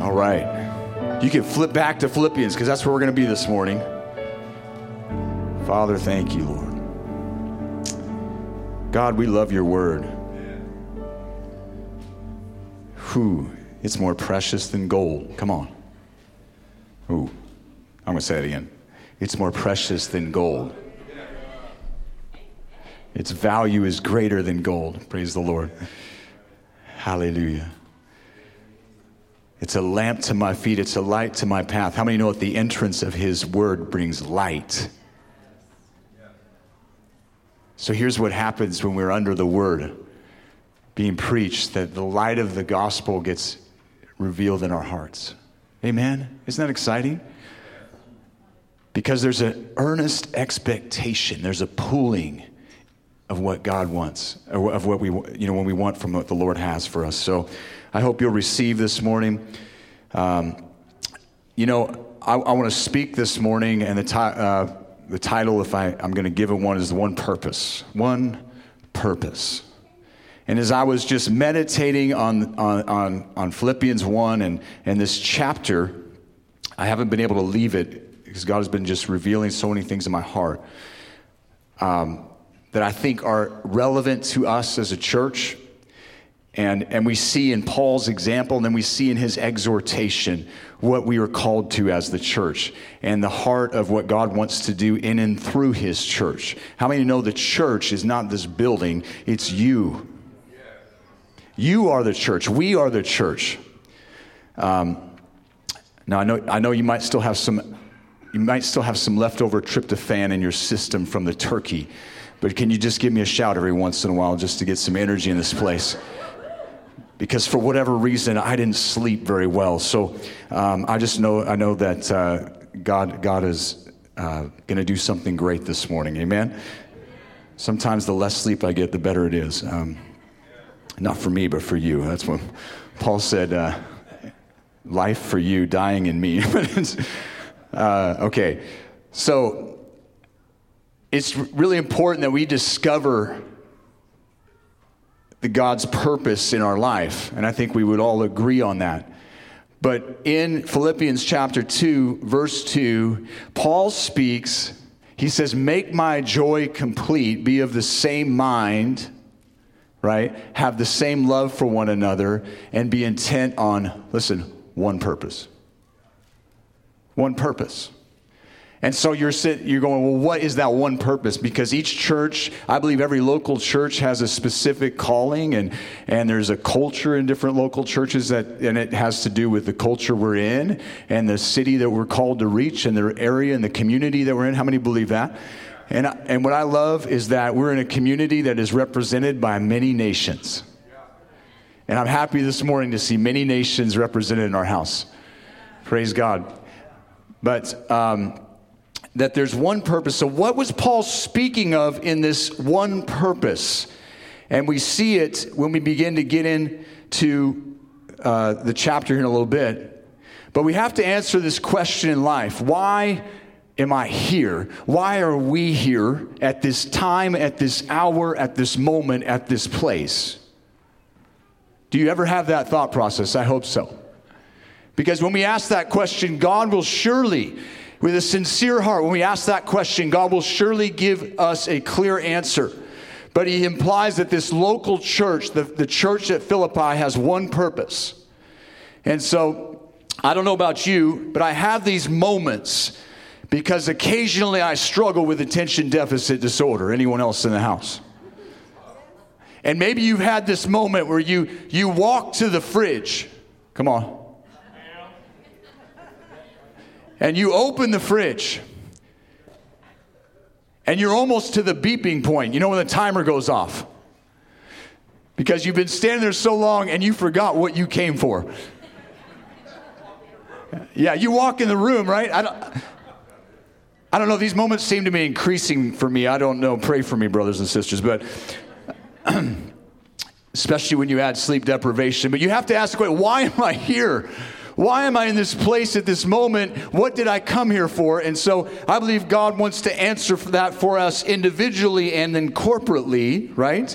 All right. You can flip back to Philippians because that's where we're going to be this morning. Father, thank you, Lord. God, we love your word. Whew, it's more precious than gold. Come on. Ooh, I'm going to say it again. It's more precious than gold. Its value is greater than gold. Praise the Lord. Hallelujah. It's a lamp to my feet, it's a light to my path. How many know that the entrance of His word brings light? So here's what happens when we're under the word being preached that the light of the gospel gets revealed in our hearts. Amen? Isn't that exciting? Because there's an earnest expectation, there's a pulling of what God wants, of what we, you know, when we want from what the Lord has for us. So I hope you'll receive this morning. Um, you know, I, I want to speak this morning, and the, ti- uh, the title, if I, I'm going to give it one, is One Purpose. One Purpose. And as I was just meditating on, on, on, on Philippians 1 and, and this chapter, I haven't been able to leave it because God has been just revealing so many things in my heart. Um, that I think are relevant to us as a church. And, and we see in Paul's example, and then we see in his exhortation what we are called to as the church and the heart of what God wants to do in and through his church. How many know the church is not this building, it's you. You are the church. We are the church. Um, now I know I know you might still have some you might still have some leftover tryptophan in your system from the turkey. But can you just give me a shout every once in a while just to get some energy in this place? Because for whatever reason, I didn't sleep very well. So um, I just know, I know that uh, God, God is uh, going to do something great this morning. Amen? Sometimes the less sleep I get, the better it is. Um, not for me, but for you. That's what Paul said uh, life for you, dying in me. uh, okay, so it's really important that we discover the God's purpose in our life. And I think we would all agree on that. But in Philippians chapter 2, verse 2, Paul speaks, he says, Make my joy complete, be of the same mind, right? Have the same love for one another, and be intent on, listen, one purpose. One purpose. And so you're sit, you're going, well, what is that one purpose? Because each church, I believe every local church has a specific calling, and and there's a culture in different local churches that, and it has to do with the culture we're in, and the city that we're called to reach, and the area and the community that we're in. How many believe that? And and what I love is that we're in a community that is represented by many nations. And I'm happy this morning to see many nations represented in our house. Praise God. But um, that there's one purpose. So, what was Paul speaking of in this one purpose? And we see it when we begin to get into uh, the chapter here in a little bit. But we have to answer this question in life why am I here? Why are we here at this time, at this hour, at this moment, at this place? Do you ever have that thought process? I hope so. Because when we ask that question, God will surely with a sincere heart, when we ask that question, God will surely give us a clear answer. But he implies that this local church, the, the church at Philippi, has one purpose. And so, I don't know about you, but I have these moments because occasionally I struggle with attention deficit disorder. Anyone else in the house? And maybe you've had this moment where you, you walk to the fridge. Come on and you open the fridge and you're almost to the beeping point, you know, when the timer goes off. Because you've been standing there so long and you forgot what you came for. Yeah, you walk in the room, right? I don't, I don't know, these moments seem to be increasing for me. I don't know. Pray for me, brothers and sisters. But especially when you add sleep deprivation. But you have to ask the question why am I here? Why am I in this place at this moment? What did I come here for? And so I believe God wants to answer for that for us individually and then corporately, right?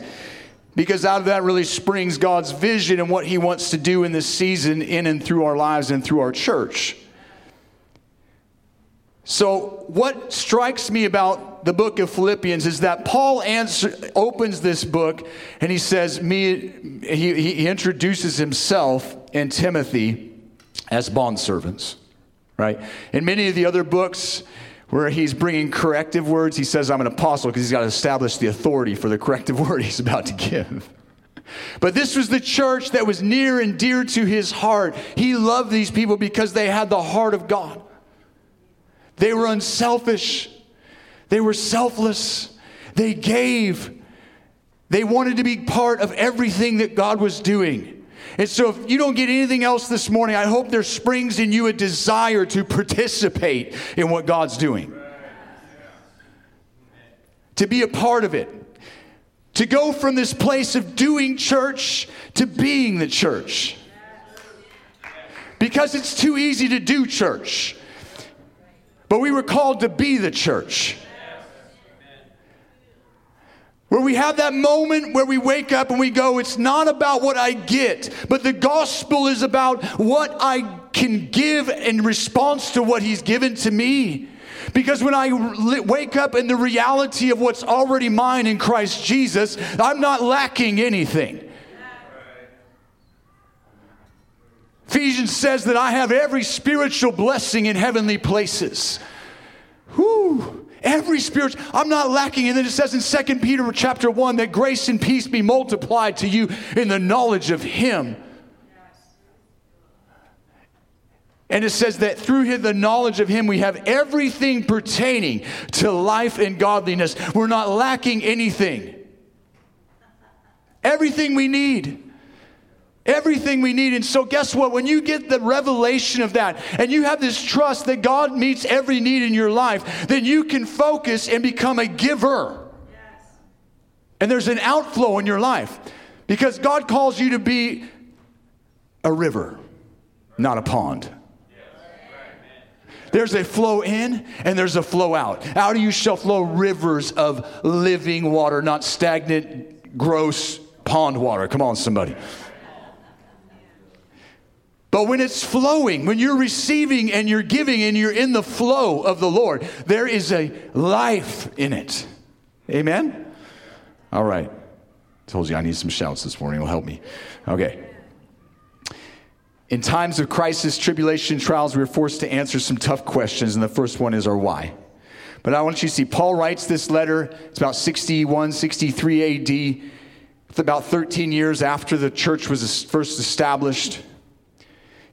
Because out of that really springs God's vision and what He wants to do in this season, in and through our lives and through our church. So, what strikes me about the book of Philippians is that Paul answer, opens this book and he says, me, he, he introduces himself and Timothy as bondservants, right? In many of the other books, where he's bringing corrective words, he says, I'm an apostle because he's got to establish the authority for the corrective word he's about to give. But this was the church that was near and dear to his heart. He loved these people because they had the heart of God. They were unselfish. They were selfless. They gave. They wanted to be part of everything that God was doing. And so, if you don't get anything else this morning, I hope there springs in you a desire to participate in what God's doing, to be a part of it, to go from this place of doing church to being the church. Because it's too easy to do church. But we were called to be the church. Where we have that moment where we wake up and we go, it's not about what I get, but the gospel is about what I can give in response to what He's given to me. Because when I wake up in the reality of what's already mine in Christ Jesus, I'm not lacking anything. Ephesians says that I have every spiritual blessing in heavenly places. Whew. Every spiritual, I'm not lacking. And then it says in Second Peter chapter 1 that grace and peace be multiplied to you in the knowledge of Him. And it says that through the knowledge of Him, we have everything pertaining to life and godliness. We're not lacking anything. Everything we need. Everything we need. And so, guess what? When you get the revelation of that and you have this trust that God meets every need in your life, then you can focus and become a giver. Yes. And there's an outflow in your life because God calls you to be a river, not a pond. There's a flow in and there's a flow out. Out of you shall flow rivers of living water, not stagnant, gross pond water. Come on, somebody. But when it's flowing, when you're receiving and you're giving and you're in the flow of the Lord, there is a life in it. Amen? All right. Told you I need some shouts this morning. It'll help me. Okay. In times of crisis, tribulation, trials, we're forced to answer some tough questions, and the first one is our why. But I want you to see, Paul writes this letter. It's about 61, 63 AD. It's about 13 years after the church was first established.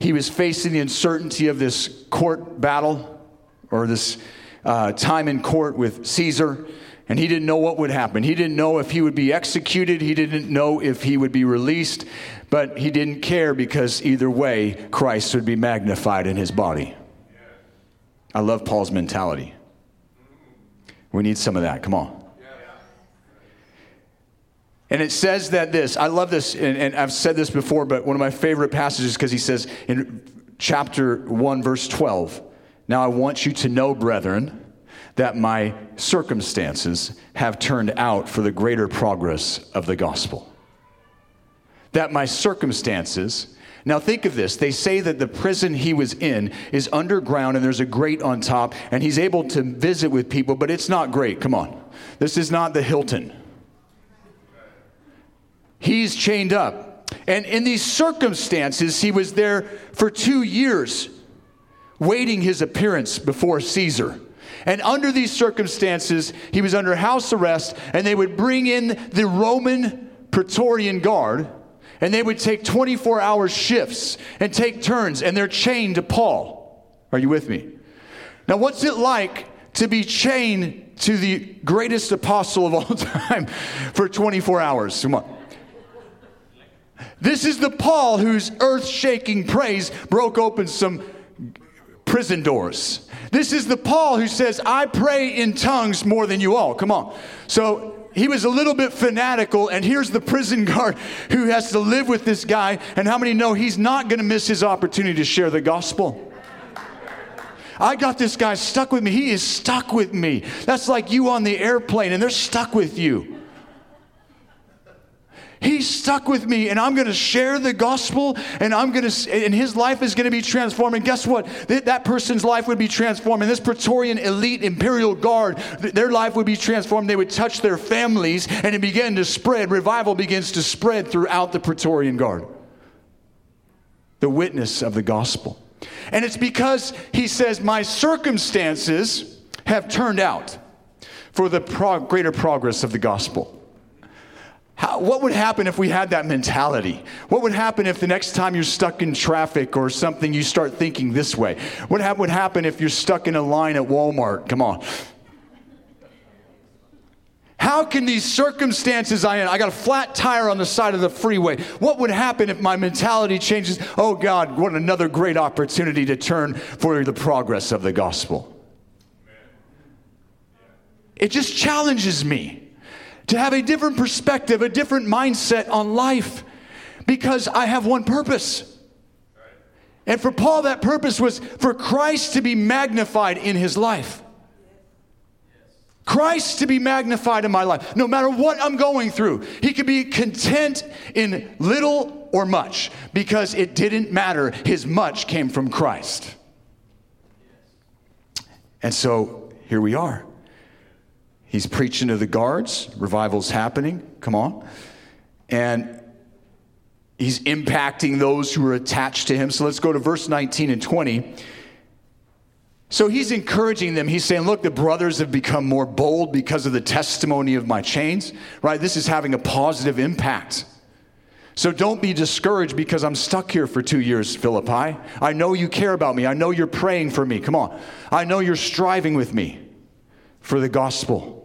He was facing the uncertainty of this court battle or this uh, time in court with Caesar, and he didn't know what would happen. He didn't know if he would be executed, he didn't know if he would be released, but he didn't care because either way, Christ would be magnified in his body. I love Paul's mentality. We need some of that. Come on. And it says that this, I love this, and, and I've said this before, but one of my favorite passages because he says in chapter 1, verse 12, Now I want you to know, brethren, that my circumstances have turned out for the greater progress of the gospel. That my circumstances, now think of this. They say that the prison he was in is underground and there's a grate on top, and he's able to visit with people, but it's not great. Come on. This is not the Hilton. He's chained up. And in these circumstances, he was there for two years, waiting his appearance before Caesar. And under these circumstances, he was under house arrest, and they would bring in the Roman Praetorian Guard, and they would take 24 hour shifts and take turns, and they're chained to Paul. Are you with me? Now, what's it like to be chained to the greatest apostle of all time for 24 hours? Come on. This is the Paul whose earth shaking praise broke open some prison doors. This is the Paul who says, I pray in tongues more than you all. Come on. So he was a little bit fanatical, and here's the prison guard who has to live with this guy. And how many know he's not going to miss his opportunity to share the gospel? I got this guy stuck with me. He is stuck with me. That's like you on the airplane, and they're stuck with you. He's stuck with me, and I'm going to share the gospel, and I'm going to, and his life is going to be transformed. And guess what? That, person's life would be transformed. And this Praetorian elite imperial guard, their life would be transformed. They would touch their families, and it began to spread. Revival begins to spread throughout the Praetorian guard. The witness of the gospel. And it's because he says, My circumstances have turned out for the prog- greater progress of the gospel. How, what would happen if we had that mentality? What would happen if the next time you're stuck in traffic or something, you start thinking this way? What ha- would happen if you're stuck in a line at Walmart? Come on. How can these circumstances I am? I got a flat tire on the side of the freeway. What would happen if my mentality changes? Oh God, what another great opportunity to turn for the progress of the gospel. It just challenges me to have a different perspective, a different mindset on life, because I have one purpose. And for Paul, that purpose was for Christ to be magnified in his life. Christ to be magnified in my life, no matter what I'm going through. He could be content in little or much because it didn't matter. His much came from Christ. And so here we are. He's preaching to the guards, revival's happening, come on. And he's impacting those who are attached to him. So let's go to verse 19 and 20. So he's encouraging them. He's saying, Look, the brothers have become more bold because of the testimony of my chains, right? This is having a positive impact. So don't be discouraged because I'm stuck here for two years, Philippi. I know you care about me. I know you're praying for me. Come on. I know you're striving with me for the gospel.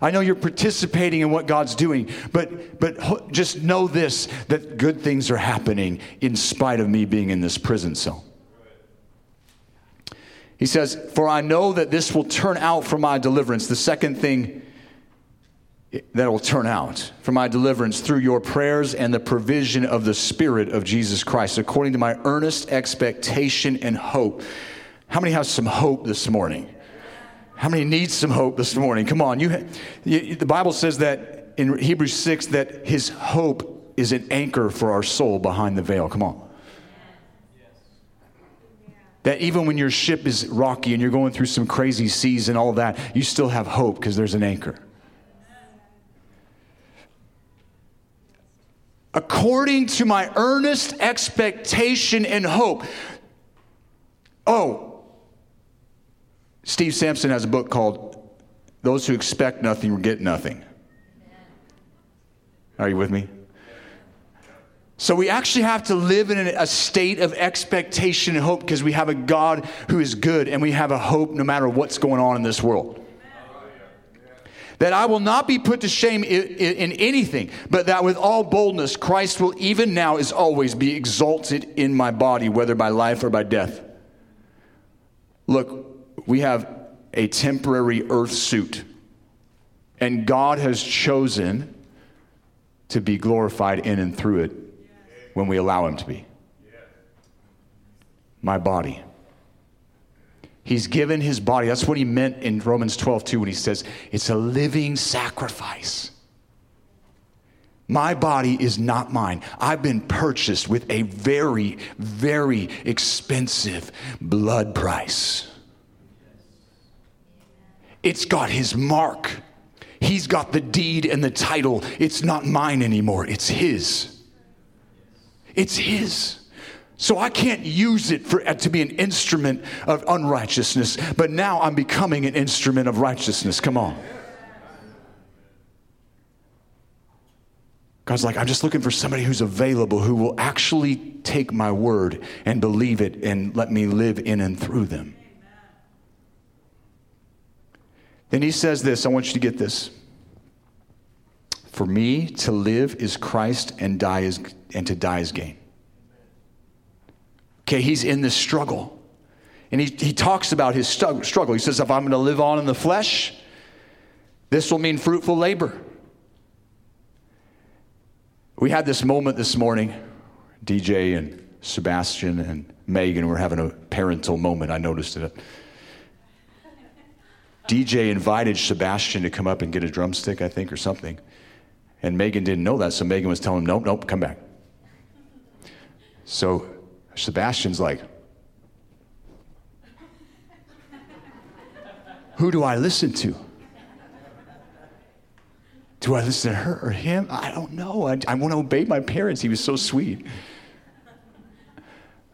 I know you're participating in what God's doing, but, but just know this that good things are happening in spite of me being in this prison cell. He says, For I know that this will turn out for my deliverance. The second thing that will turn out for my deliverance through your prayers and the provision of the Spirit of Jesus Christ, according to my earnest expectation and hope. How many have some hope this morning? How many need some hope this morning? Come on. You, you, the Bible says that in Hebrews 6 that his hope is an anchor for our soul behind the veil. Come on. That even when your ship is rocky and you're going through some crazy seas and all that, you still have hope because there's an anchor. According to my earnest expectation and hope. Oh, Steve Sampson has a book called Those Who Expect Nothing Get Nothing. Are you with me? So we actually have to live in a state of expectation and hope because we have a God who is good and we have a hope no matter what's going on in this world. That I will not be put to shame in anything, but that with all boldness, Christ will even now, as always, be exalted in my body, whether by life or by death. Look, we have a temporary earth suit, and God has chosen to be glorified in and through it when we allow Him to be. My body. He's given his body. That's what he meant in Romans 12, 2, when he says, it's a living sacrifice. My body is not mine. I've been purchased with a very, very expensive blood price. It's got his mark. He's got the deed and the title. It's not mine anymore, it's his. It's his. So I can't use it for, to be an instrument of unrighteousness, but now I'm becoming an instrument of righteousness. Come on. God's like, I'm just looking for somebody who's available who will actually take my word and believe it and let me live in and through them. Then he says this I want you to get this. For me to live is Christ and die is and to die is gain. Okay, he's in this struggle. And he, he talks about his struggle. He says, if I'm going to live on in the flesh, this will mean fruitful labor. We had this moment this morning. DJ and Sebastian and Megan were having a parental moment. I noticed it. DJ invited Sebastian to come up and get a drumstick, I think, or something. And Megan didn't know that, so Megan was telling him, nope, nope, come back. So Sebastian's like, who do I listen to? Do I listen to her or him? I don't know. I, I want to obey my parents. He was so sweet.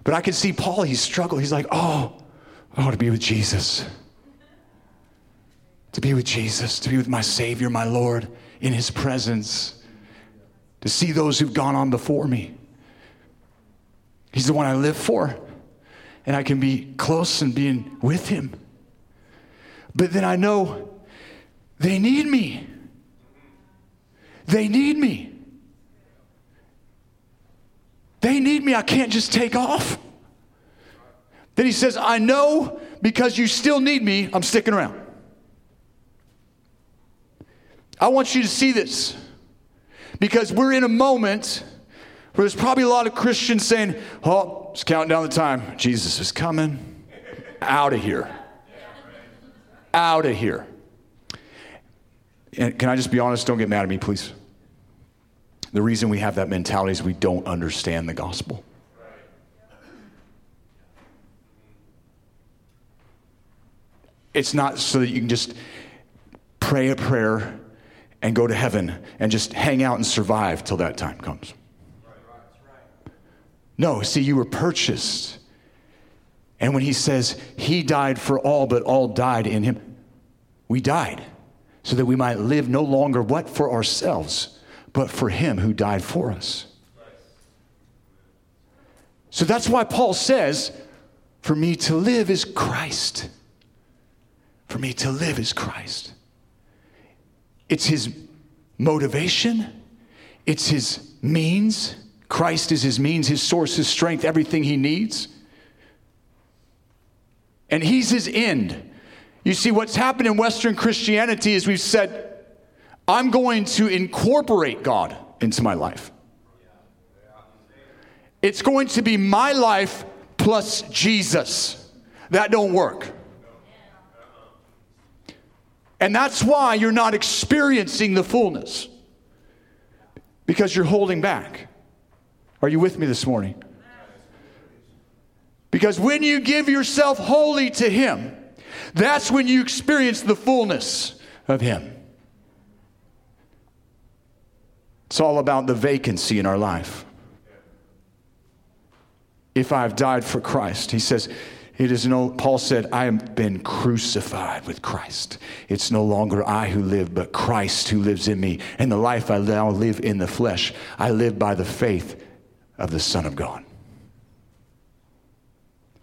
But I could see Paul, he's struggling. He's like, oh, I want to be with Jesus. To be with Jesus, to be with my Savior, my Lord, in his presence, to see those who've gone on before me. He's the one I live for, and I can be close and being with him. But then I know they need me. They need me. They need me. I can't just take off. Then he says, I know because you still need me, I'm sticking around. I want you to see this because we're in a moment where there's probably a lot of Christians saying, Oh, just counting down the time. Jesus is coming. Out of here. Out of here. And can I just be honest? Don't get mad at me, please. The reason we have that mentality is we don't understand the gospel. It's not so that you can just pray a prayer and go to heaven and just hang out and survive till that time comes. No, see, you were purchased. And when he says he died for all, but all died in him, we died so that we might live no longer what? For ourselves, but for him who died for us. So that's why Paul says, For me to live is Christ. For me to live is Christ. It's his motivation, it's his means. Christ is his means, his source, his strength, everything he needs. And he's his end. You see, what's happened in Western Christianity is we've said, I'm going to incorporate God into my life. It's going to be my life plus Jesus. That don't work. And that's why you're not experiencing the fullness because you're holding back. Are you with me this morning? Because when you give yourself wholly to Him, that's when you experience the fullness of Him. It's all about the vacancy in our life. If I've died for Christ, He says, it is no, Paul said, I have been crucified with Christ. It's no longer I who live, but Christ who lives in me. And the life I now live in the flesh, I live by the faith of the Son of God.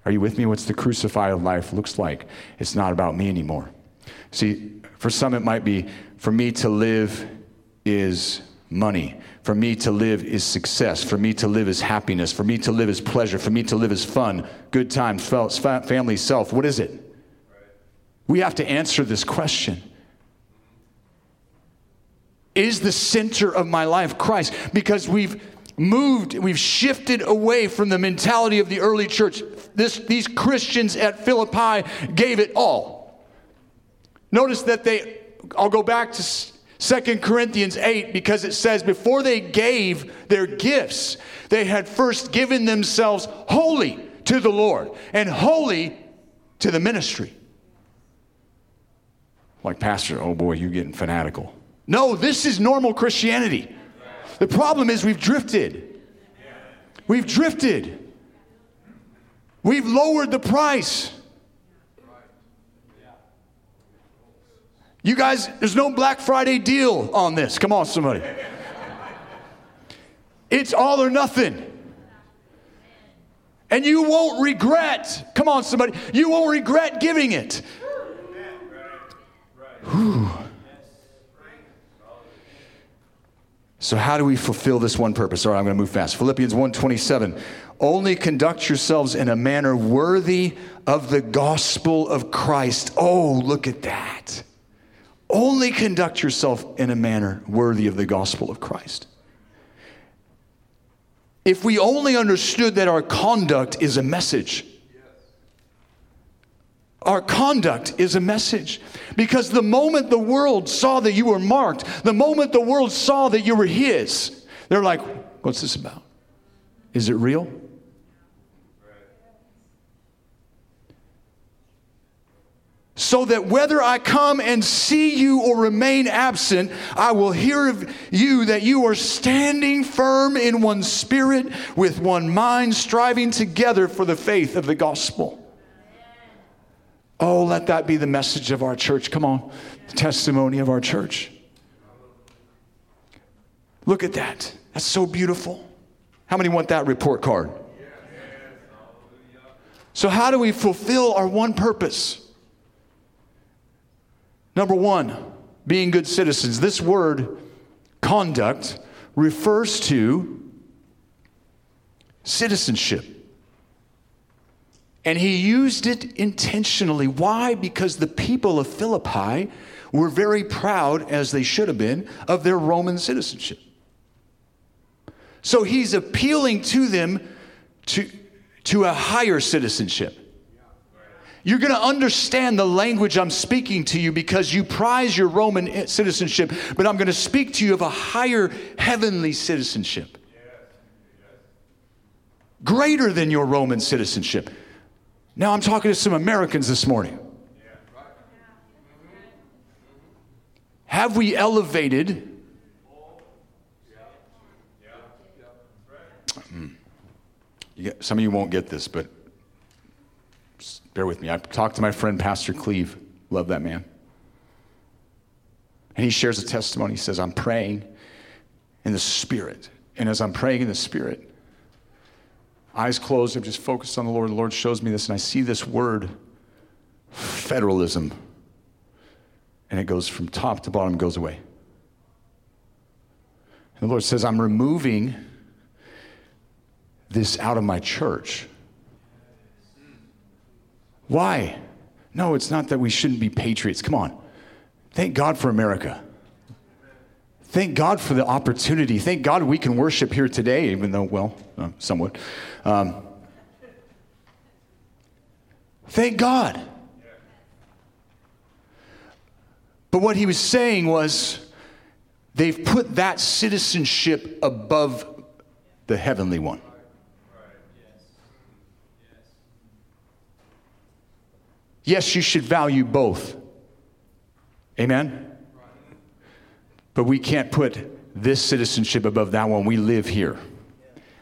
Are you with me? What's the crucified life looks like? It's not about me anymore. See, for some it might be for me to live is money. For me to live is success. For me to live is happiness. For me to live is pleasure. For me to live is fun, good times, family, self. What is it? We have to answer this question. Is the center of my life Christ? Because we've moved, we've shifted away from the mentality of the early church. This, these Christians at Philippi gave it all. Notice that they, I'll go back to Second Corinthians 8, because it says before they gave their gifts, they had first given themselves wholly to the Lord and holy to the ministry. Like, Pastor, oh boy, you're getting fanatical. No, this is normal Christianity. The problem is we've drifted. We've drifted. We've lowered the price. You guys, there's no Black Friday deal on this. Come on, somebody. It's all or nothing. And you won't regret, come on, somebody, you won't regret giving it. Whew. So how do we fulfill this one purpose? All right, I'm going to move fast. Philippians 1:27. Only conduct yourselves in a manner worthy of the gospel of Christ. Oh, look at that. Only conduct yourself in a manner worthy of the gospel of Christ. If we only understood that our conduct is a message, Our conduct is a message. Because the moment the world saw that you were marked, the moment the world saw that you were His, they're like, what's this about? Is it real? So that whether I come and see you or remain absent, I will hear of you that you are standing firm in one spirit, with one mind, striving together for the faith of the gospel. Oh, let that be the message of our church. Come on, the testimony of our church. Look at that. That's so beautiful. How many want that report card? So, how do we fulfill our one purpose? Number one, being good citizens. This word, conduct, refers to citizenship. And he used it intentionally. Why? Because the people of Philippi were very proud, as they should have been, of their Roman citizenship. So he's appealing to them to, to a higher citizenship. You're going to understand the language I'm speaking to you because you prize your Roman citizenship, but I'm going to speak to you of a higher heavenly citizenship. Greater than your Roman citizenship. Now I'm talking to some Americans this morning. Have we elevated? Hmm. Some of you won't get this, but bear with me. I talked to my friend, Pastor Cleve. Love that man. And he shares a testimony. He says, I'm praying in the Spirit. And as I'm praying in the Spirit, eyes closed, I'm just focused on the Lord. The Lord shows me this, and I see this word, federalism. And it goes from top to bottom, goes away. And the Lord says, I'm removing this out of my church. Why? No, it's not that we shouldn't be patriots. Come on. Thank God for America. Thank God for the opportunity. Thank God we can worship here today, even though, well, uh, somewhat. Um, thank God. But what he was saying was they've put that citizenship above the heavenly one. Yes, you should value both. Amen? But we can't put this citizenship above that one. We live here.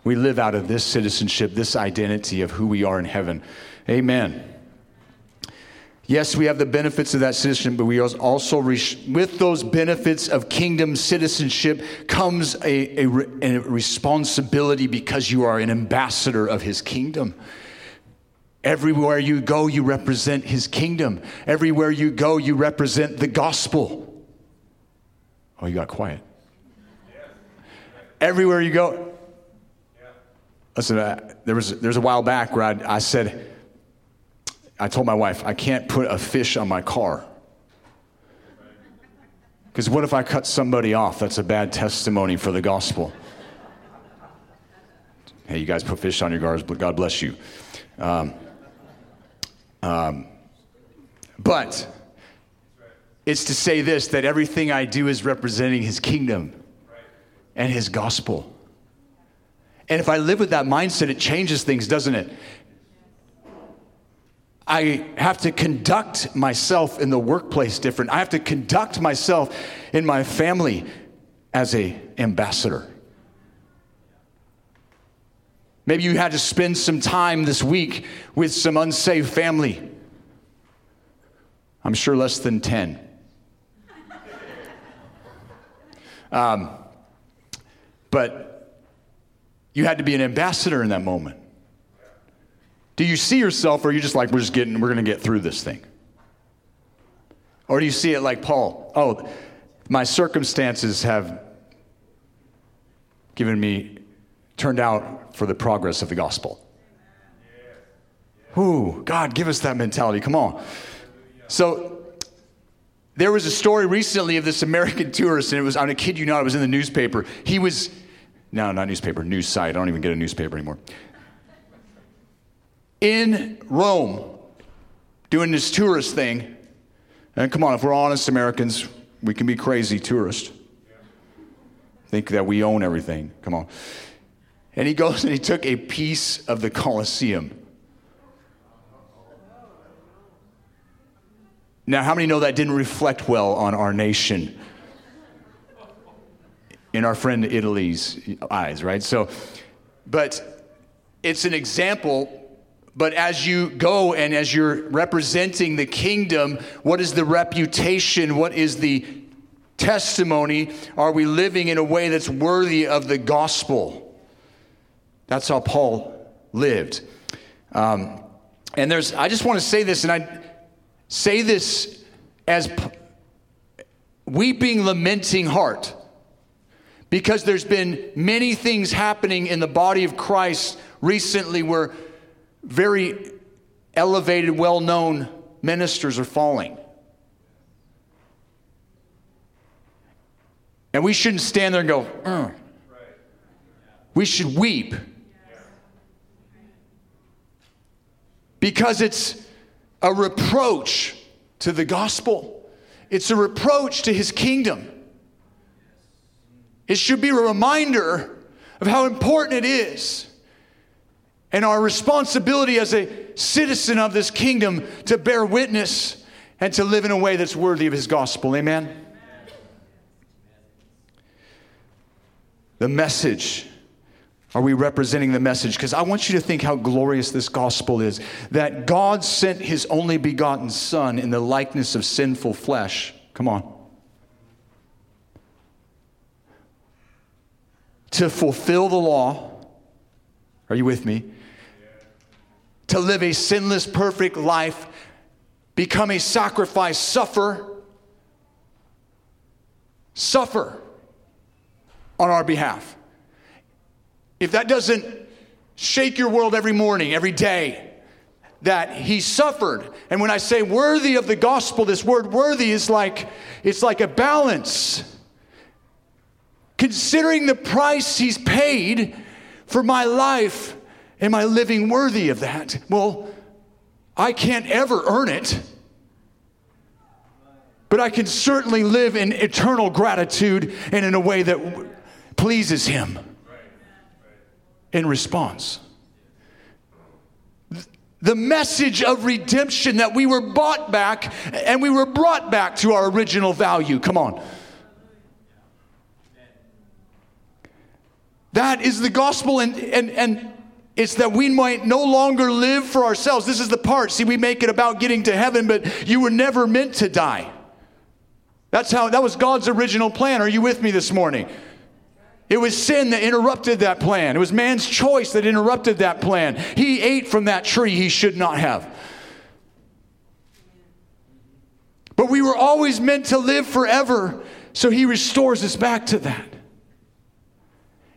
We live out of this citizenship, this identity of who we are in heaven. Amen. Yes, we have the benefits of that citizenship, but we also, with those benefits of kingdom citizenship, comes a, a, a responsibility because you are an ambassador of his kingdom. Everywhere you go, you represent his kingdom. Everywhere you go, you represent the gospel. Oh, you got quiet. Everywhere you go. Listen, uh, there was a while back where I, I said, I told my wife, I can't put a fish on my car. Because what if I cut somebody off? That's a bad testimony for the gospel. hey, you guys put fish on your cars, but God bless you. Um, um, but it's to say this that everything I do is representing his kingdom and his gospel. And if I live with that mindset, it changes things, doesn't it? I have to conduct myself in the workplace different. I have to conduct myself in my family as a ambassador. Maybe you had to spend some time this week with some unsaved family. I'm sure less than 10. Um, but you had to be an ambassador in that moment. Do you see yourself, or are you just like, we're just getting, we're going to get through this thing? Or do you see it like Paul? Oh, my circumstances have given me, turned out for the progress of the gospel. Ooh, God, give us that mentality. Come on. So, there was a story recently of this American tourist, and it was, I'm a kid you not, it was in the newspaper. He was, no, not newspaper, news site. I don't even get a newspaper anymore. In Rome, doing this tourist thing. And come on, if we're honest Americans, we can be crazy tourists. Think that we own everything. Come on. And he goes and he took a piece of the Colosseum. Now, how many know that didn't reflect well on our nation? In our friend Italy's eyes, right? So, but it's an example. But as you go and as you're representing the kingdom, what is the reputation? What is the testimony? Are we living in a way that's worthy of the gospel? That's how Paul lived. Um, and there's, I just want to say this, and I say this as p- weeping, lamenting heart, because there's been many things happening in the body of Christ recently where very elevated, well known ministers are falling. And we shouldn't stand there and go, mm. we should weep because it's a reproach to the gospel, it's a reproach to his kingdom. It should be a reminder of how important it is and our responsibility as a citizen of this kingdom to bear witness and to live in a way that's worthy of his gospel. Amen. The message are we representing the message? Because I want you to think how glorious this gospel is that God sent his only begotten Son in the likeness of sinful flesh. Come on. To fulfill the law. Are you with me? To live a sinless, perfect life, become a sacrifice, suffer, suffer on our behalf if that doesn't shake your world every morning, every day, that he suffered. And when I say worthy of the gospel, this word worthy is like it's like a balance. Considering the price he's paid for my life, am I living worthy of that? Well, I can't ever earn it. But I can certainly live in eternal gratitude and in a way that pleases him in response. The message of redemption that we were bought back and we were brought back to our original value. Come on. That is the gospel, and, and, and it's that we might no longer live for ourselves. This is the part. See, we make it about getting to heaven, but you were never meant to die. That's how, that was God's original plan. Are you with me this morning? It was sin that interrupted that plan. It was man's choice that interrupted that plan. He ate from that tree he should not have. But we were always meant to live forever, so he restores us back to that.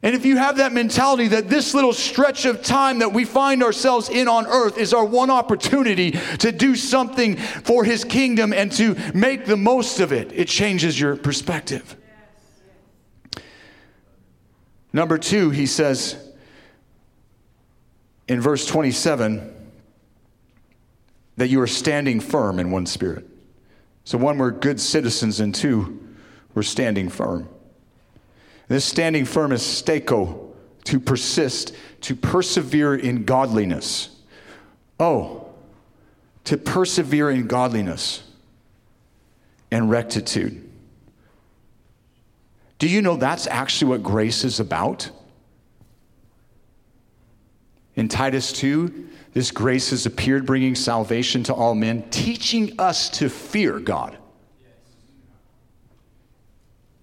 And if you have that mentality that this little stretch of time that we find ourselves in on earth is our one opportunity to do something for his kingdom and to make the most of it, it changes your perspective. Number two, he says in verse 27 that you are standing firm in one spirit. So, one, we're good citizens, and two, we're standing firm. This standing firm is steko, to persist, to persevere in godliness. Oh, to persevere in godliness and rectitude. Do you know that's actually what grace is about? In Titus 2, this grace has appeared, bringing salvation to all men, teaching us to fear God.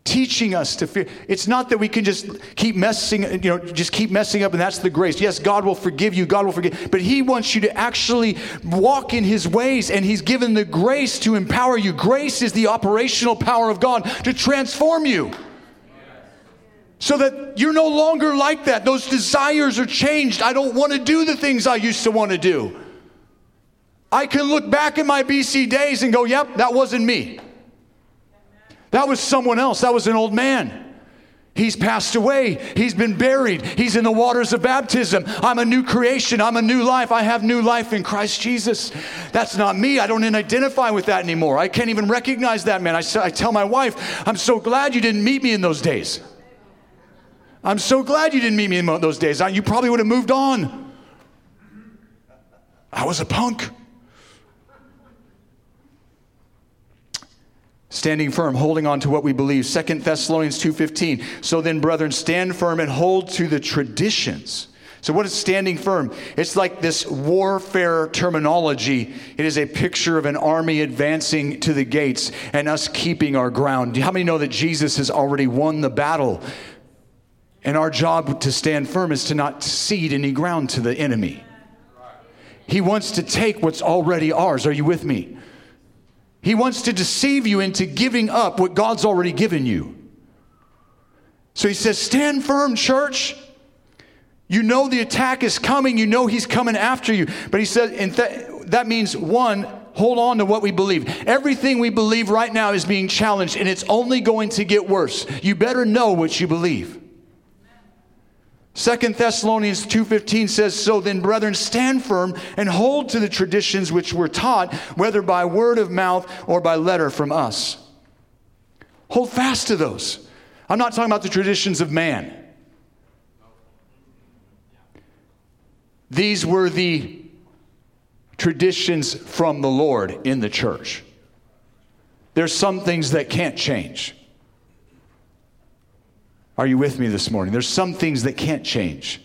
Teaching us to fear. It's not that we can just keep messing, you know, just keep messing up and that's the grace. Yes, God will forgive you, God will forgive, but He wants you to actually walk in His ways and He's given the grace to empower you. Grace is the operational power of God to transform you. So that you're no longer like that. Those desires are changed. I don't want to do the things I used to want to do. I can look back in my BC days and go, yep, that wasn't me. That was someone else. That was an old man. He's passed away. He's been buried. He's in the waters of baptism. I'm a new creation. I'm a new life. I have new life in Christ Jesus. That's not me. I don't identify with that anymore. I can't even recognize that man. I, I tell my wife, I'm so glad you didn't meet me in those days. I'm so glad you didn't meet me in those days. You probably would have moved on. I was a punk. standing firm holding on to what we believe. 2 thessalonians 2.15 so then brethren stand firm and hold to the traditions. So what is standing firm? It's like this warfare terminology. It is a picture of an army advancing to the gates and us keeping our ground. How many know that jesus has already won the battle and our job to stand firm is to not cede any ground to the enemy he wants to take what's already ours are you with me he wants to deceive you into giving up what God's already given you. So he says, Stand firm, church. You know the attack is coming. You know he's coming after you. But he says, and th- that means one, hold on to what we believe. Everything we believe right now is being challenged, and it's only going to get worse. You better know what you believe. Second Thessalonians 2:15 says, "So then, brethren, stand firm and hold to the traditions which were taught, whether by word of mouth or by letter from us." Hold fast to those. I'm not talking about the traditions of man. These were the traditions from the Lord in the church. There's some things that can't change. Are you with me this morning? There's some things that can't change.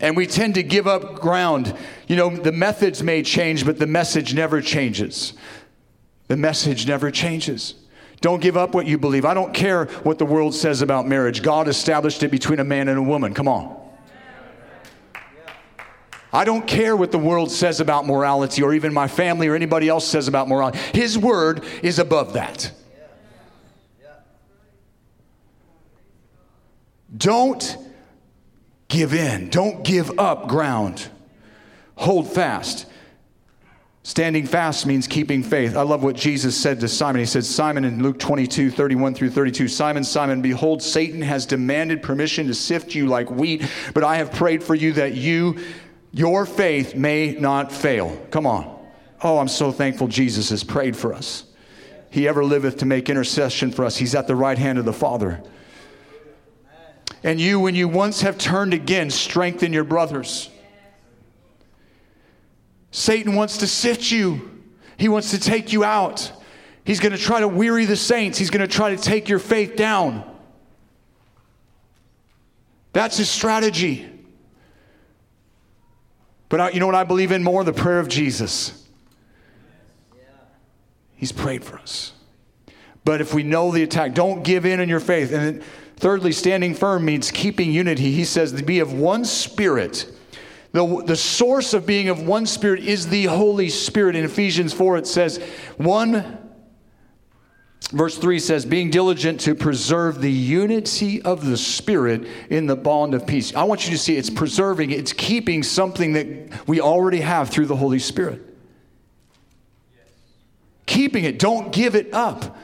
And we tend to give up ground. You know, the methods may change, but the message never changes. The message never changes. Don't give up what you believe. I don't care what the world says about marriage. God established it between a man and a woman. Come on. I don't care what the world says about morality or even my family or anybody else says about morality. His word is above that. Don't give in. Don't give up ground. Hold fast. Standing fast means keeping faith. I love what Jesus said to Simon. He said, Simon in Luke 22, 31 through 32, Simon, Simon, behold, Satan has demanded permission to sift you like wheat, but I have prayed for you that you, your faith may not fail. Come on. Oh, I'm so thankful Jesus has prayed for us. He ever liveth to make intercession for us. He's at the right hand of the Father. And you, when you once have turned again, strengthen your brothers. Satan wants to sift you, he wants to take you out. He's going to try to weary the saints, he's going to try to take your faith down. That's his strategy. But you know what I believe in more? The prayer of Jesus. He's prayed for us. But if we know the attack, don't give in in your faith. And Thirdly, standing firm means keeping unity. He says to be of one spirit. The, the source of being of one spirit is the Holy Spirit. In Ephesians 4, it says, one, verse 3 says, being diligent to preserve the unity of the Spirit in the bond of peace. I want you to see it's preserving, it's keeping something that we already have through the Holy Spirit. Keeping it, don't give it up.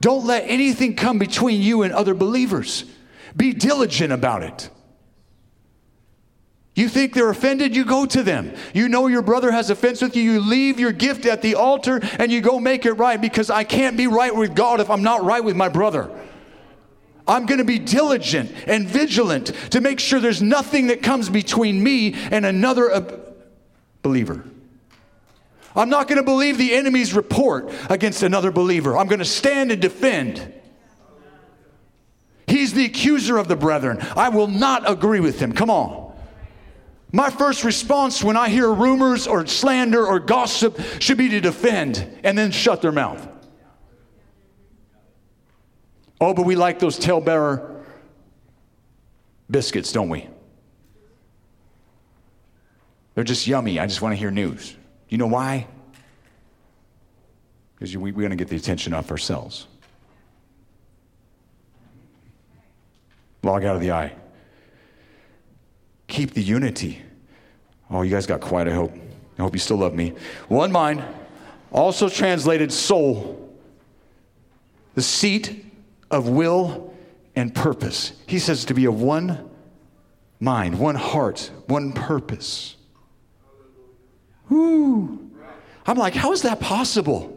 Don't let anything come between you and other believers. Be diligent about it. You think they're offended, you go to them. You know your brother has offense with you, you leave your gift at the altar and you go make it right because I can't be right with God if I'm not right with my brother. I'm going to be diligent and vigilant to make sure there's nothing that comes between me and another uh, believer. I'm not going to believe the enemy's report against another believer. I'm going to stand and defend. He's the accuser of the brethren. I will not agree with him. Come on. My first response when I hear rumors or slander or gossip should be to defend and then shut their mouth. Oh, but we like those talebearer biscuits, don't we? They're just yummy. I just want to hear news. You know why? Because we, we're going to get the attention off ourselves. Log out of the eye. Keep the unity. Oh, you guys got quiet, I hope. I hope you still love me. One mind, also translated soul, the seat of will and purpose. He says to be of one mind, one heart, one purpose. Woo. I'm like, how is that possible?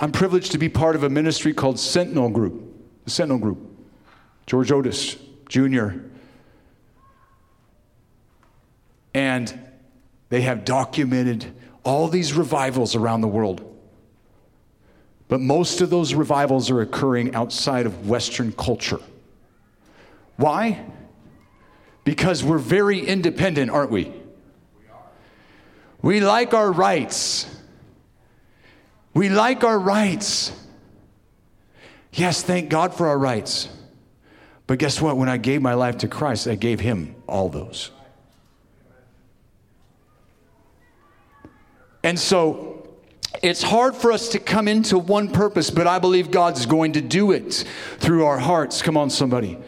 I'm privileged to be part of a ministry called Sentinel Group, the Sentinel Group. George Otis Jr. And they have documented all these revivals around the world. But most of those revivals are occurring outside of Western culture. Why? Because we're very independent, aren't we? We like our rights. We like our rights. Yes, thank God for our rights. But guess what? When I gave my life to Christ, I gave Him all those. And so it's hard for us to come into one purpose, but I believe God's going to do it through our hearts. Come on, somebody.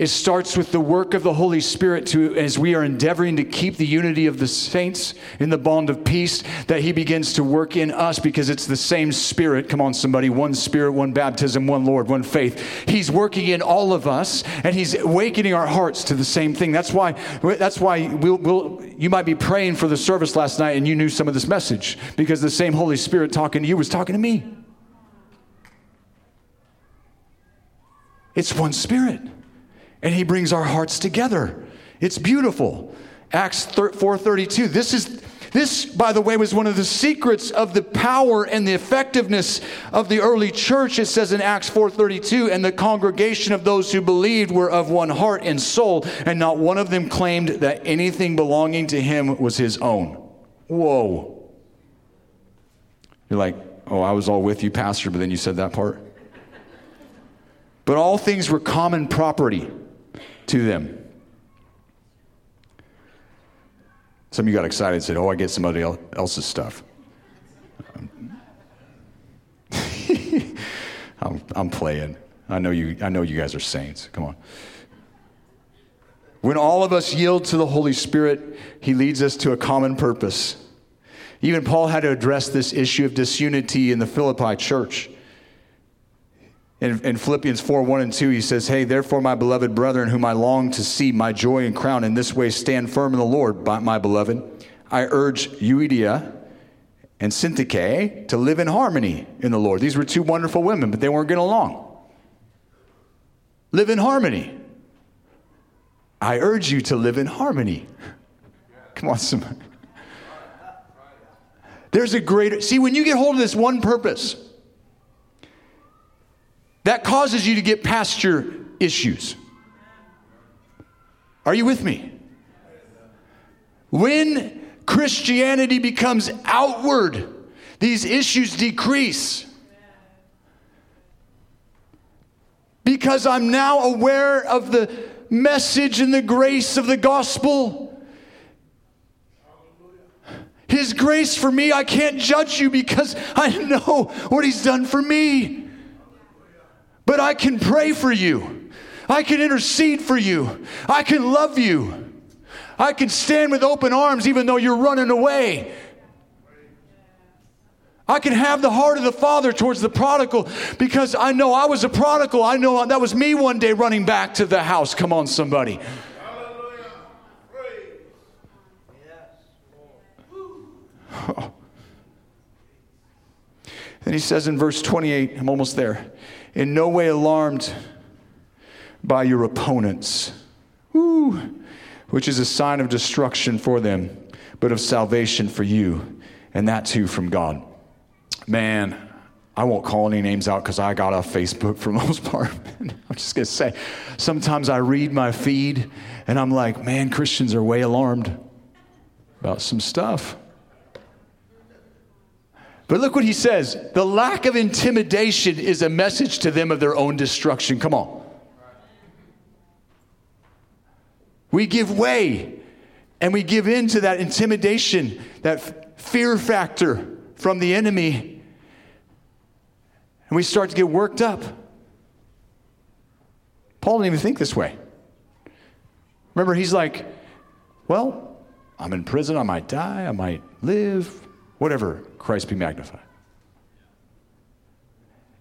It starts with the work of the Holy Spirit to, as we are endeavoring to keep the unity of the saints in the bond of peace, that He begins to work in us because it's the same Spirit. Come on, somebody. One Spirit, one baptism, one Lord, one faith. He's working in all of us and He's awakening our hearts to the same thing. That's why, that's why we'll, we'll, you might be praying for the service last night and you knew some of this message because the same Holy Spirit talking to you was talking to me. It's one Spirit and he brings our hearts together. It's beautiful. Acts 4:32. This is this by the way was one of the secrets of the power and the effectiveness of the early church. It says in Acts 4:32 and the congregation of those who believed were of one heart and soul and not one of them claimed that anything belonging to him was his own. Whoa. You're like, "Oh, I was all with you, pastor, but then you said that part." But all things were common property to them. Some of you got excited and said, Oh, I get somebody else's stuff. I'm, I'm playing. I know, you, I know you guys are saints. Come on. When all of us yield to the Holy Spirit, He leads us to a common purpose. Even Paul had to address this issue of disunity in the Philippi church. In, in, Philippians 4 1 and 2, he says, Hey, therefore, my beloved brethren, whom I long to see, my joy and crown, in this way stand firm in the Lord, my beloved. I urge Euodia and Syntyche to live in harmony in the Lord. These were two wonderful women, but they weren't getting along. Live in harmony. I urge you to live in harmony. Come on, somebody. There's a greater, see, when you get hold of this one purpose, that causes you to get past your issues. Are you with me? When Christianity becomes outward, these issues decrease. Because I'm now aware of the message and the grace of the gospel. His grace for me, I can't judge you because I know what He's done for me. But I can pray for you. I can intercede for you. I can love you. I can stand with open arms even though you're running away. I can have the heart of the Father towards the prodigal because I know I was a prodigal. I know that was me one day running back to the house. Come on, somebody. And he says in verse 28, I'm almost there in no way alarmed by your opponents, which is a sign of destruction for them, but of salvation for you, and that too from God. Man, I won't call any names out because I got off Facebook for most part. I'm just going to say, sometimes I read my feed and I'm like, man, Christians are way alarmed about some stuff. But look what he says the lack of intimidation is a message to them of their own destruction. Come on. We give way and we give in to that intimidation, that fear factor from the enemy, and we start to get worked up. Paul didn't even think this way. Remember, he's like, well, I'm in prison, I might die, I might live, whatever, Christ be magnified.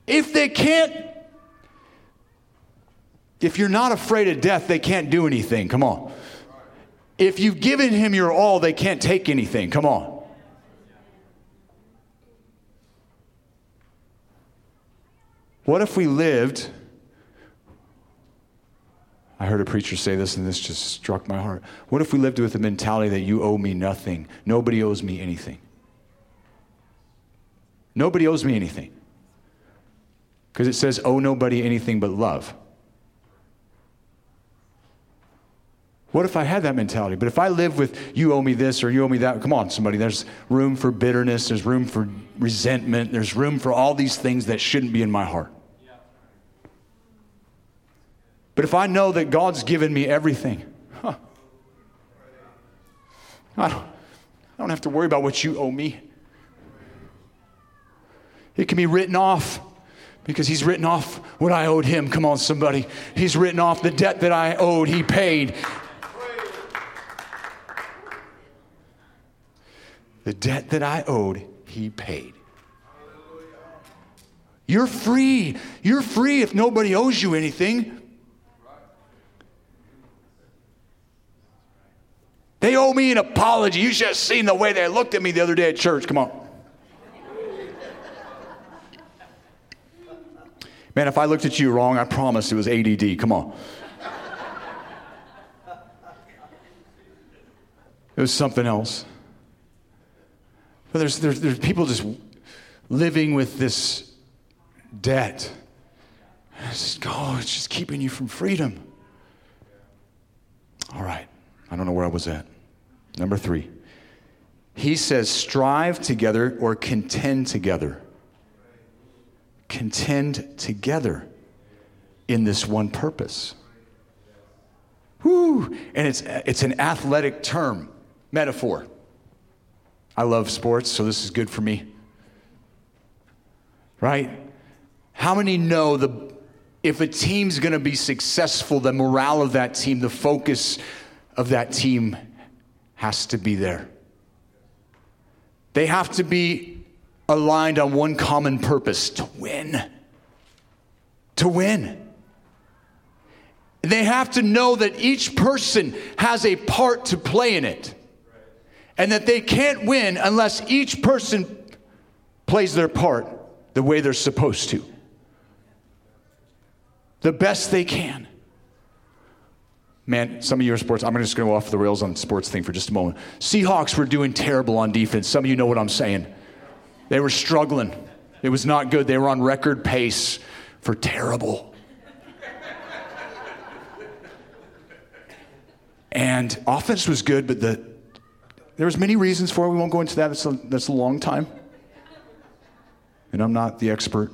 If they can't If you're not afraid of death, they can't do anything. Come on. If you've given him your all, they can't take anything. Come on. What if we lived? I heard a preacher say this, and this just struck my heart. What if we lived with the mentality that you owe me nothing? Nobody owes me anything. Nobody owes me anything. Because it says, owe nobody anything but love. What if I had that mentality? But if I live with you owe me this or you owe me that, come on, somebody, there's room for bitterness, there's room for resentment, there's room for all these things that shouldn't be in my heart. But if I know that God's given me everything, huh, I, don't, I don't have to worry about what you owe me. It can be written off because he's written off what I owed him. Come on, somebody. He's written off the debt that I owed, he paid. The debt that I owed, he paid. You're free. You're free if nobody owes you anything. They owe me an apology. You should have seen the way they looked at me the other day at church. Come on. Man, if I looked at you wrong, I promise it was ADD. Come on. It was something else. But there's, there's, there's people just living with this debt. It's just, oh, it's just keeping you from freedom. All right. I don't know where I was at. Number three. He says, strive together or contend together. Contend together in this one purpose. Whew. And it's, it's an athletic term, metaphor. I love sports, so this is good for me. Right? How many know the if a team's going to be successful, the morale of that team, the focus of that team has to be there. They have to be aligned on one common purpose to win. To win. They have to know that each person has a part to play in it and that they can't win unless each person plays their part the way they're supposed to, the best they can. Man, some of you are sports. I'm just going to go off the rails on the sports thing for just a moment. Seahawks were doing terrible on defense. Some of you know what I'm saying. They were struggling. It was not good. They were on record pace for terrible. and offense was good, but the there was many reasons for it. We won't go into that. That's a, that's a long time. And I'm not the expert.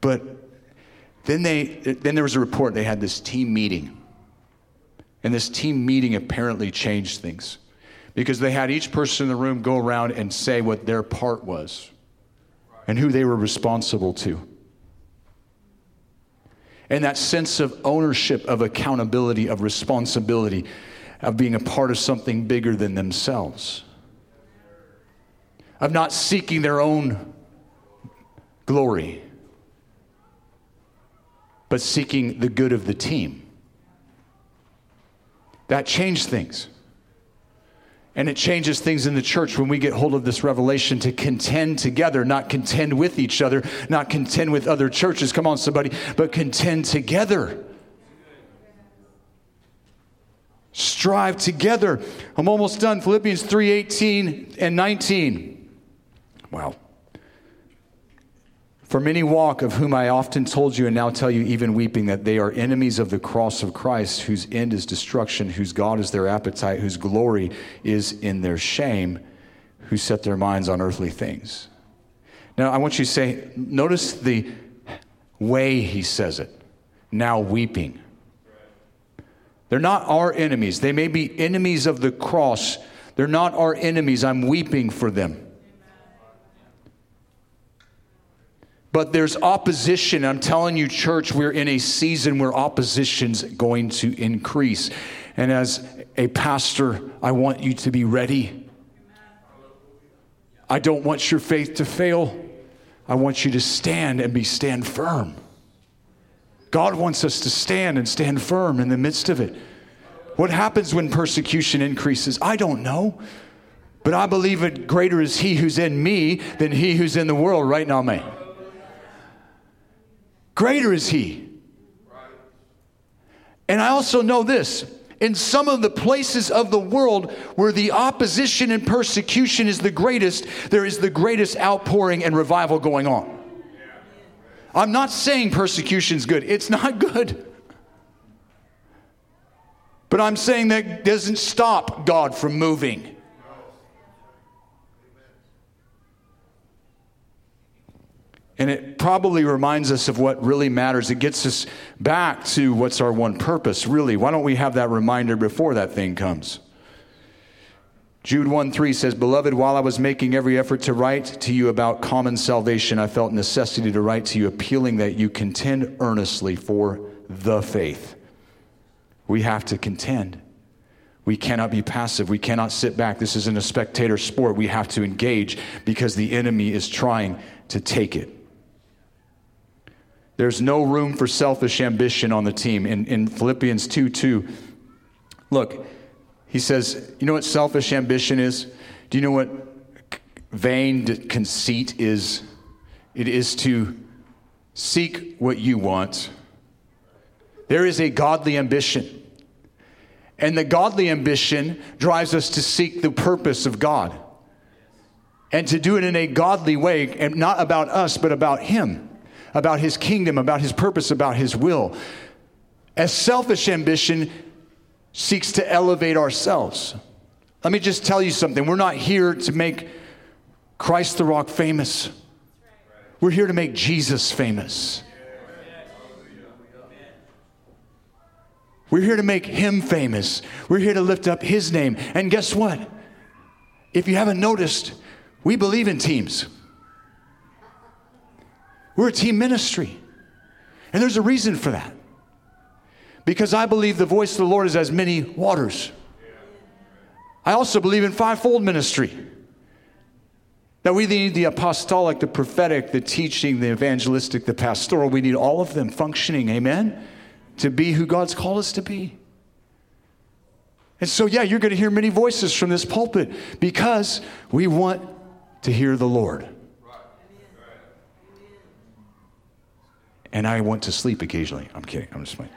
But then, they, then there was a report. They had this team meeting. And this team meeting apparently changed things because they had each person in the room go around and say what their part was and who they were responsible to. And that sense of ownership, of accountability, of responsibility of being a part of something bigger than themselves, of not seeking their own glory, but seeking the good of the team. That changed things. And it changes things in the church when we get hold of this revelation to contend together, not contend with each other, not contend with other churches. Come on, somebody, but contend together strive together. I'm almost done. Philippians 3 18 and 19. Wow. For many walk, of whom I often told you and now tell you, even weeping, that they are enemies of the cross of Christ, whose end is destruction, whose God is their appetite, whose glory is in their shame, who set their minds on earthly things. Now, I want you to say, notice the way he says it. Now weeping. They're not our enemies. They may be enemies of the cross. They're not our enemies. I'm weeping for them. But there's opposition. I'm telling you, church, we're in a season where opposition's going to increase. And as a pastor, I want you to be ready. I don't want your faith to fail. I want you to stand and be stand firm. God wants us to stand and stand firm in the midst of it. What happens when persecution increases? I don't know. But I believe it greater is he who's in me than he who's in the world right now, man. Greater is he. And I also know this in some of the places of the world where the opposition and persecution is the greatest, there is the greatest outpouring and revival going on. I'm not saying persecution's good, it's not good. But I'm saying that doesn't stop God from moving. And it probably reminds us of what really matters. It gets us back to what's our one purpose, really. Why don't we have that reminder before that thing comes? Jude 1 3 says, Beloved, while I was making every effort to write to you about common salvation, I felt necessity to write to you, appealing that you contend earnestly for the faith. We have to contend. We cannot be passive. We cannot sit back. This isn't a spectator sport. We have to engage because the enemy is trying to take it. There's no room for selfish ambition on the team. In, in Philippians 2 2, look, he says, You know what selfish ambition is? Do you know what vain conceit is? It is to seek what you want. There is a godly ambition. And the godly ambition drives us to seek the purpose of God and to do it in a godly way, and not about us, but about Him about his kingdom, about his purpose, about his will. As selfish ambition seeks to elevate ourselves. Let me just tell you something. We're not here to make Christ the Rock famous. We're here to make Jesus famous. We're here to make him famous. We're here to lift up his name. And guess what? If you haven't noticed, we believe in teams. We're a team ministry. And there's a reason for that. Because I believe the voice of the Lord is as many waters. I also believe in fivefold ministry. That we need the apostolic, the prophetic, the teaching, the evangelistic, the pastoral. We need all of them functioning, amen? To be who God's called us to be. And so, yeah, you're going to hear many voices from this pulpit because we want to hear the Lord. And I want to sleep occasionally. I'm kidding. I'm just playing.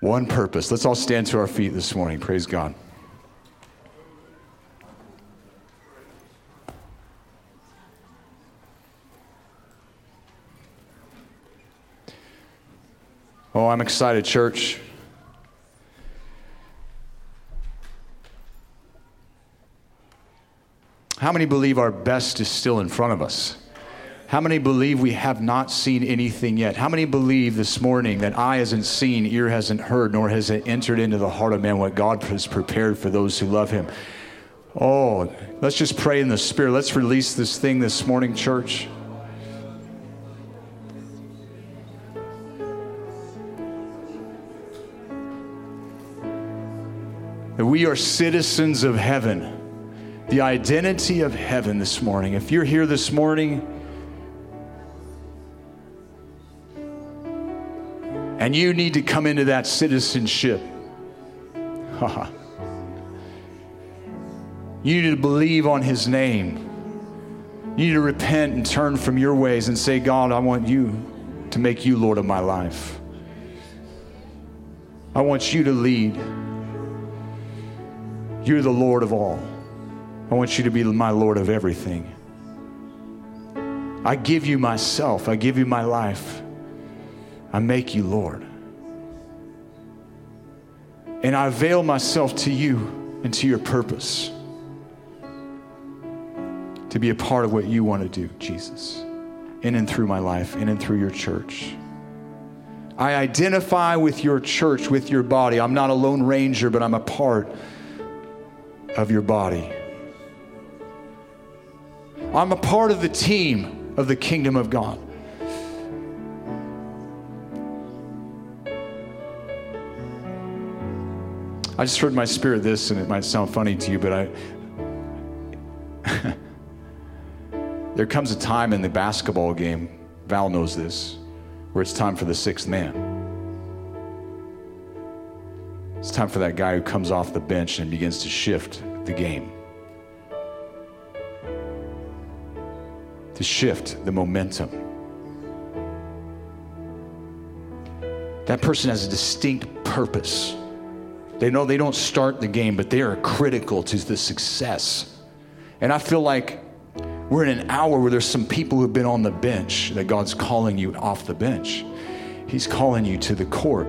One purpose. Let's all stand to our feet this morning. Praise God. Oh, I'm excited, church. How many believe our best is still in front of us? How many believe we have not seen anything yet? How many believe this morning that eye hasn't seen, ear hasn't heard, nor has it entered into the heart of man what God has prepared for those who love him? Oh, let's just pray in the Spirit. Let's release this thing this morning, church. That we are citizens of heaven the identity of heaven this morning. If you're here this morning and you need to come into that citizenship, you need to believe on his name. You need to repent and turn from your ways and say, God, I want you to make you Lord of my life. I want you to lead. You're the Lord of all. I want you to be my Lord of everything. I give you myself, I give you my life. I make you Lord. And I avail myself to you and to your purpose to be a part of what you want to do, Jesus, in and through my life, in and through your church. I identify with your church, with your body. I'm not a lone ranger, but I'm a part of your body. I'm a part of the team of the kingdom of God. I just heard my spirit this, and it might sound funny to you, but I. There comes a time in the basketball game, Val knows this, where it's time for the sixth man. It's time for that guy who comes off the bench and begins to shift the game. To shift the momentum. That person has a distinct purpose. They know they don't start the game, but they are critical to the success. And I feel like we're in an hour where there's some people who've been on the bench that God's calling you off the bench. He's calling you to the court.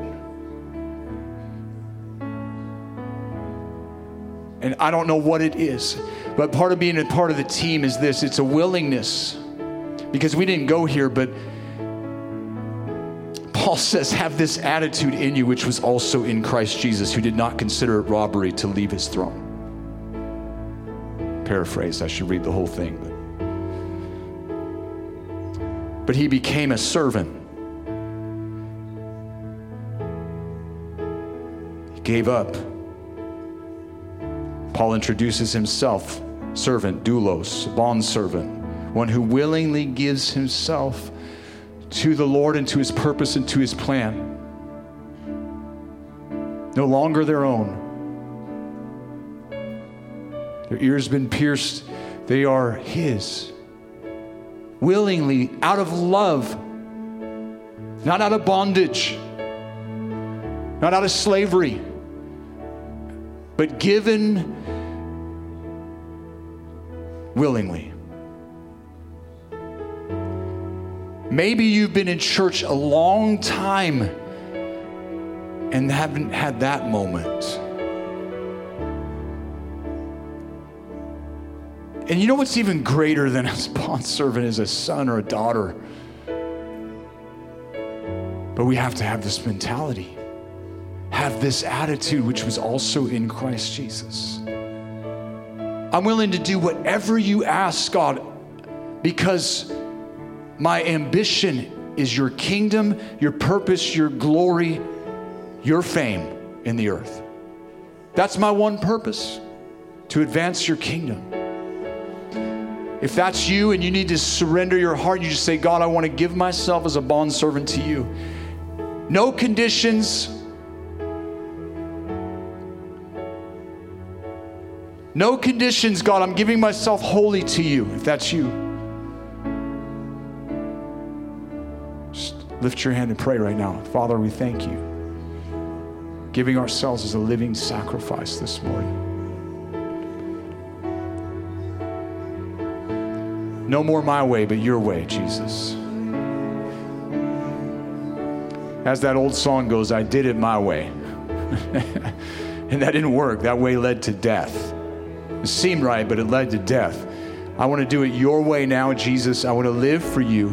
And I don't know what it is, but part of being a part of the team is this it's a willingness. Because we didn't go here, but Paul says, have this attitude in you, which was also in Christ Jesus, who did not consider it robbery to leave his throne. Paraphrase, I should read the whole thing. But, but he became a servant. He gave up. Paul introduces himself servant, doulos, bond servant, one who willingly gives himself to the Lord and to his purpose and to his plan. No longer their own. Their ears been pierced, they are his. Willingly, out of love, not out of bondage, not out of slavery, but given willingly. Maybe you've been in church a long time and haven't had that moment. And you know what's even greater than a bond servant is a son or a daughter. But we have to have this mentality, have this attitude, which was also in Christ Jesus. I'm willing to do whatever you ask, God, because my ambition is your kingdom, your purpose, your glory, your fame in the earth. That's my one purpose to advance your kingdom. If that's you and you need to surrender your heart, you just say, God, I want to give myself as a bondservant to you. No conditions. No conditions, God. I'm giving myself wholly to you, if that's you. Just lift your hand and pray right now. Father, we thank you. Giving ourselves as a living sacrifice this morning. No more my way, but your way, Jesus. As that old song goes, I did it my way. and that didn't work. That way led to death. It seemed right, but it led to death. I want to do it your way now, Jesus. I want to live for you.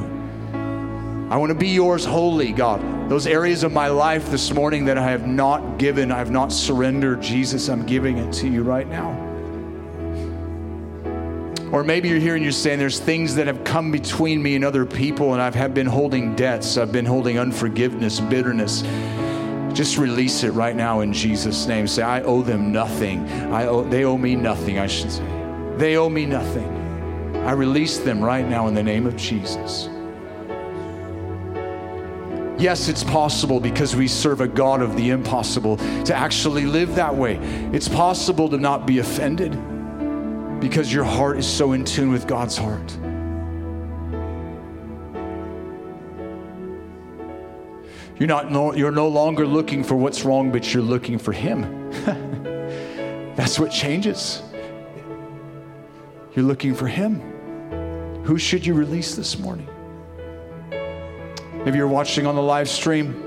I want to be yours wholly, God. Those areas of my life this morning that I have not given, I have not surrendered, Jesus, I'm giving it to you right now. Or maybe you're here and you're saying there's things that have come between me and other people, and I've been holding debts, I've been holding unforgiveness, bitterness. Just release it right now in Jesus' name. Say, I owe them nothing. I owe, they owe me nothing, I should say. They owe me nothing. I release them right now in the name of Jesus. Yes, it's possible because we serve a God of the impossible to actually live that way. It's possible to not be offended because your heart is so in tune with God's heart. You're, not no, you're no longer looking for what's wrong, but you're looking for Him. That's what changes. You're looking for Him. Who should you release this morning? Maybe you're watching on the live stream.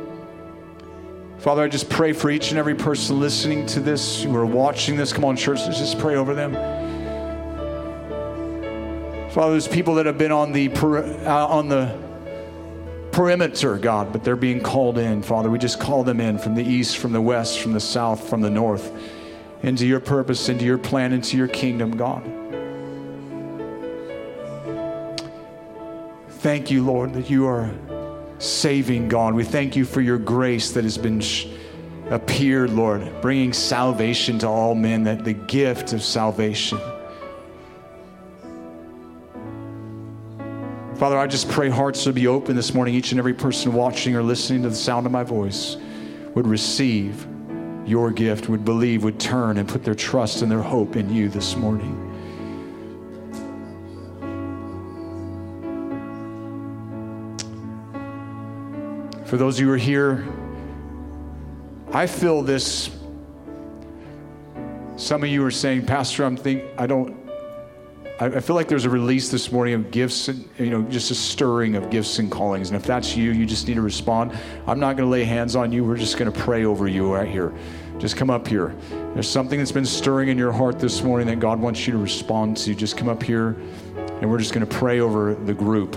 Father, I just pray for each and every person listening to this who are watching this. Come on, church, let's just pray over them. Father, there's people that have been on the uh, on the perimeter, God, but they're being called in. Father, we just call them in from the east, from the west, from the south, from the north, into your purpose, into your plan, into your kingdom, God. Thank you, Lord, that you are saving God. We thank you for your grace that has been sh- appeared, Lord, bringing salvation to all men, that the gift of salvation. Father, I just pray hearts would be open this morning. Each and every person watching or listening to the sound of my voice would receive your gift, would believe, would turn and put their trust and their hope in you this morning. For those who are here, I feel this. Some of you are saying, Pastor, I'm think I don't. I feel like there's a release this morning of gifts, and, you know, just a stirring of gifts and callings. And if that's you, you just need to respond. I'm not going to lay hands on you. We're just going to pray over you right here. Just come up here. There's something that's been stirring in your heart this morning that God wants you to respond to. Just come up here, and we're just going to pray over the group.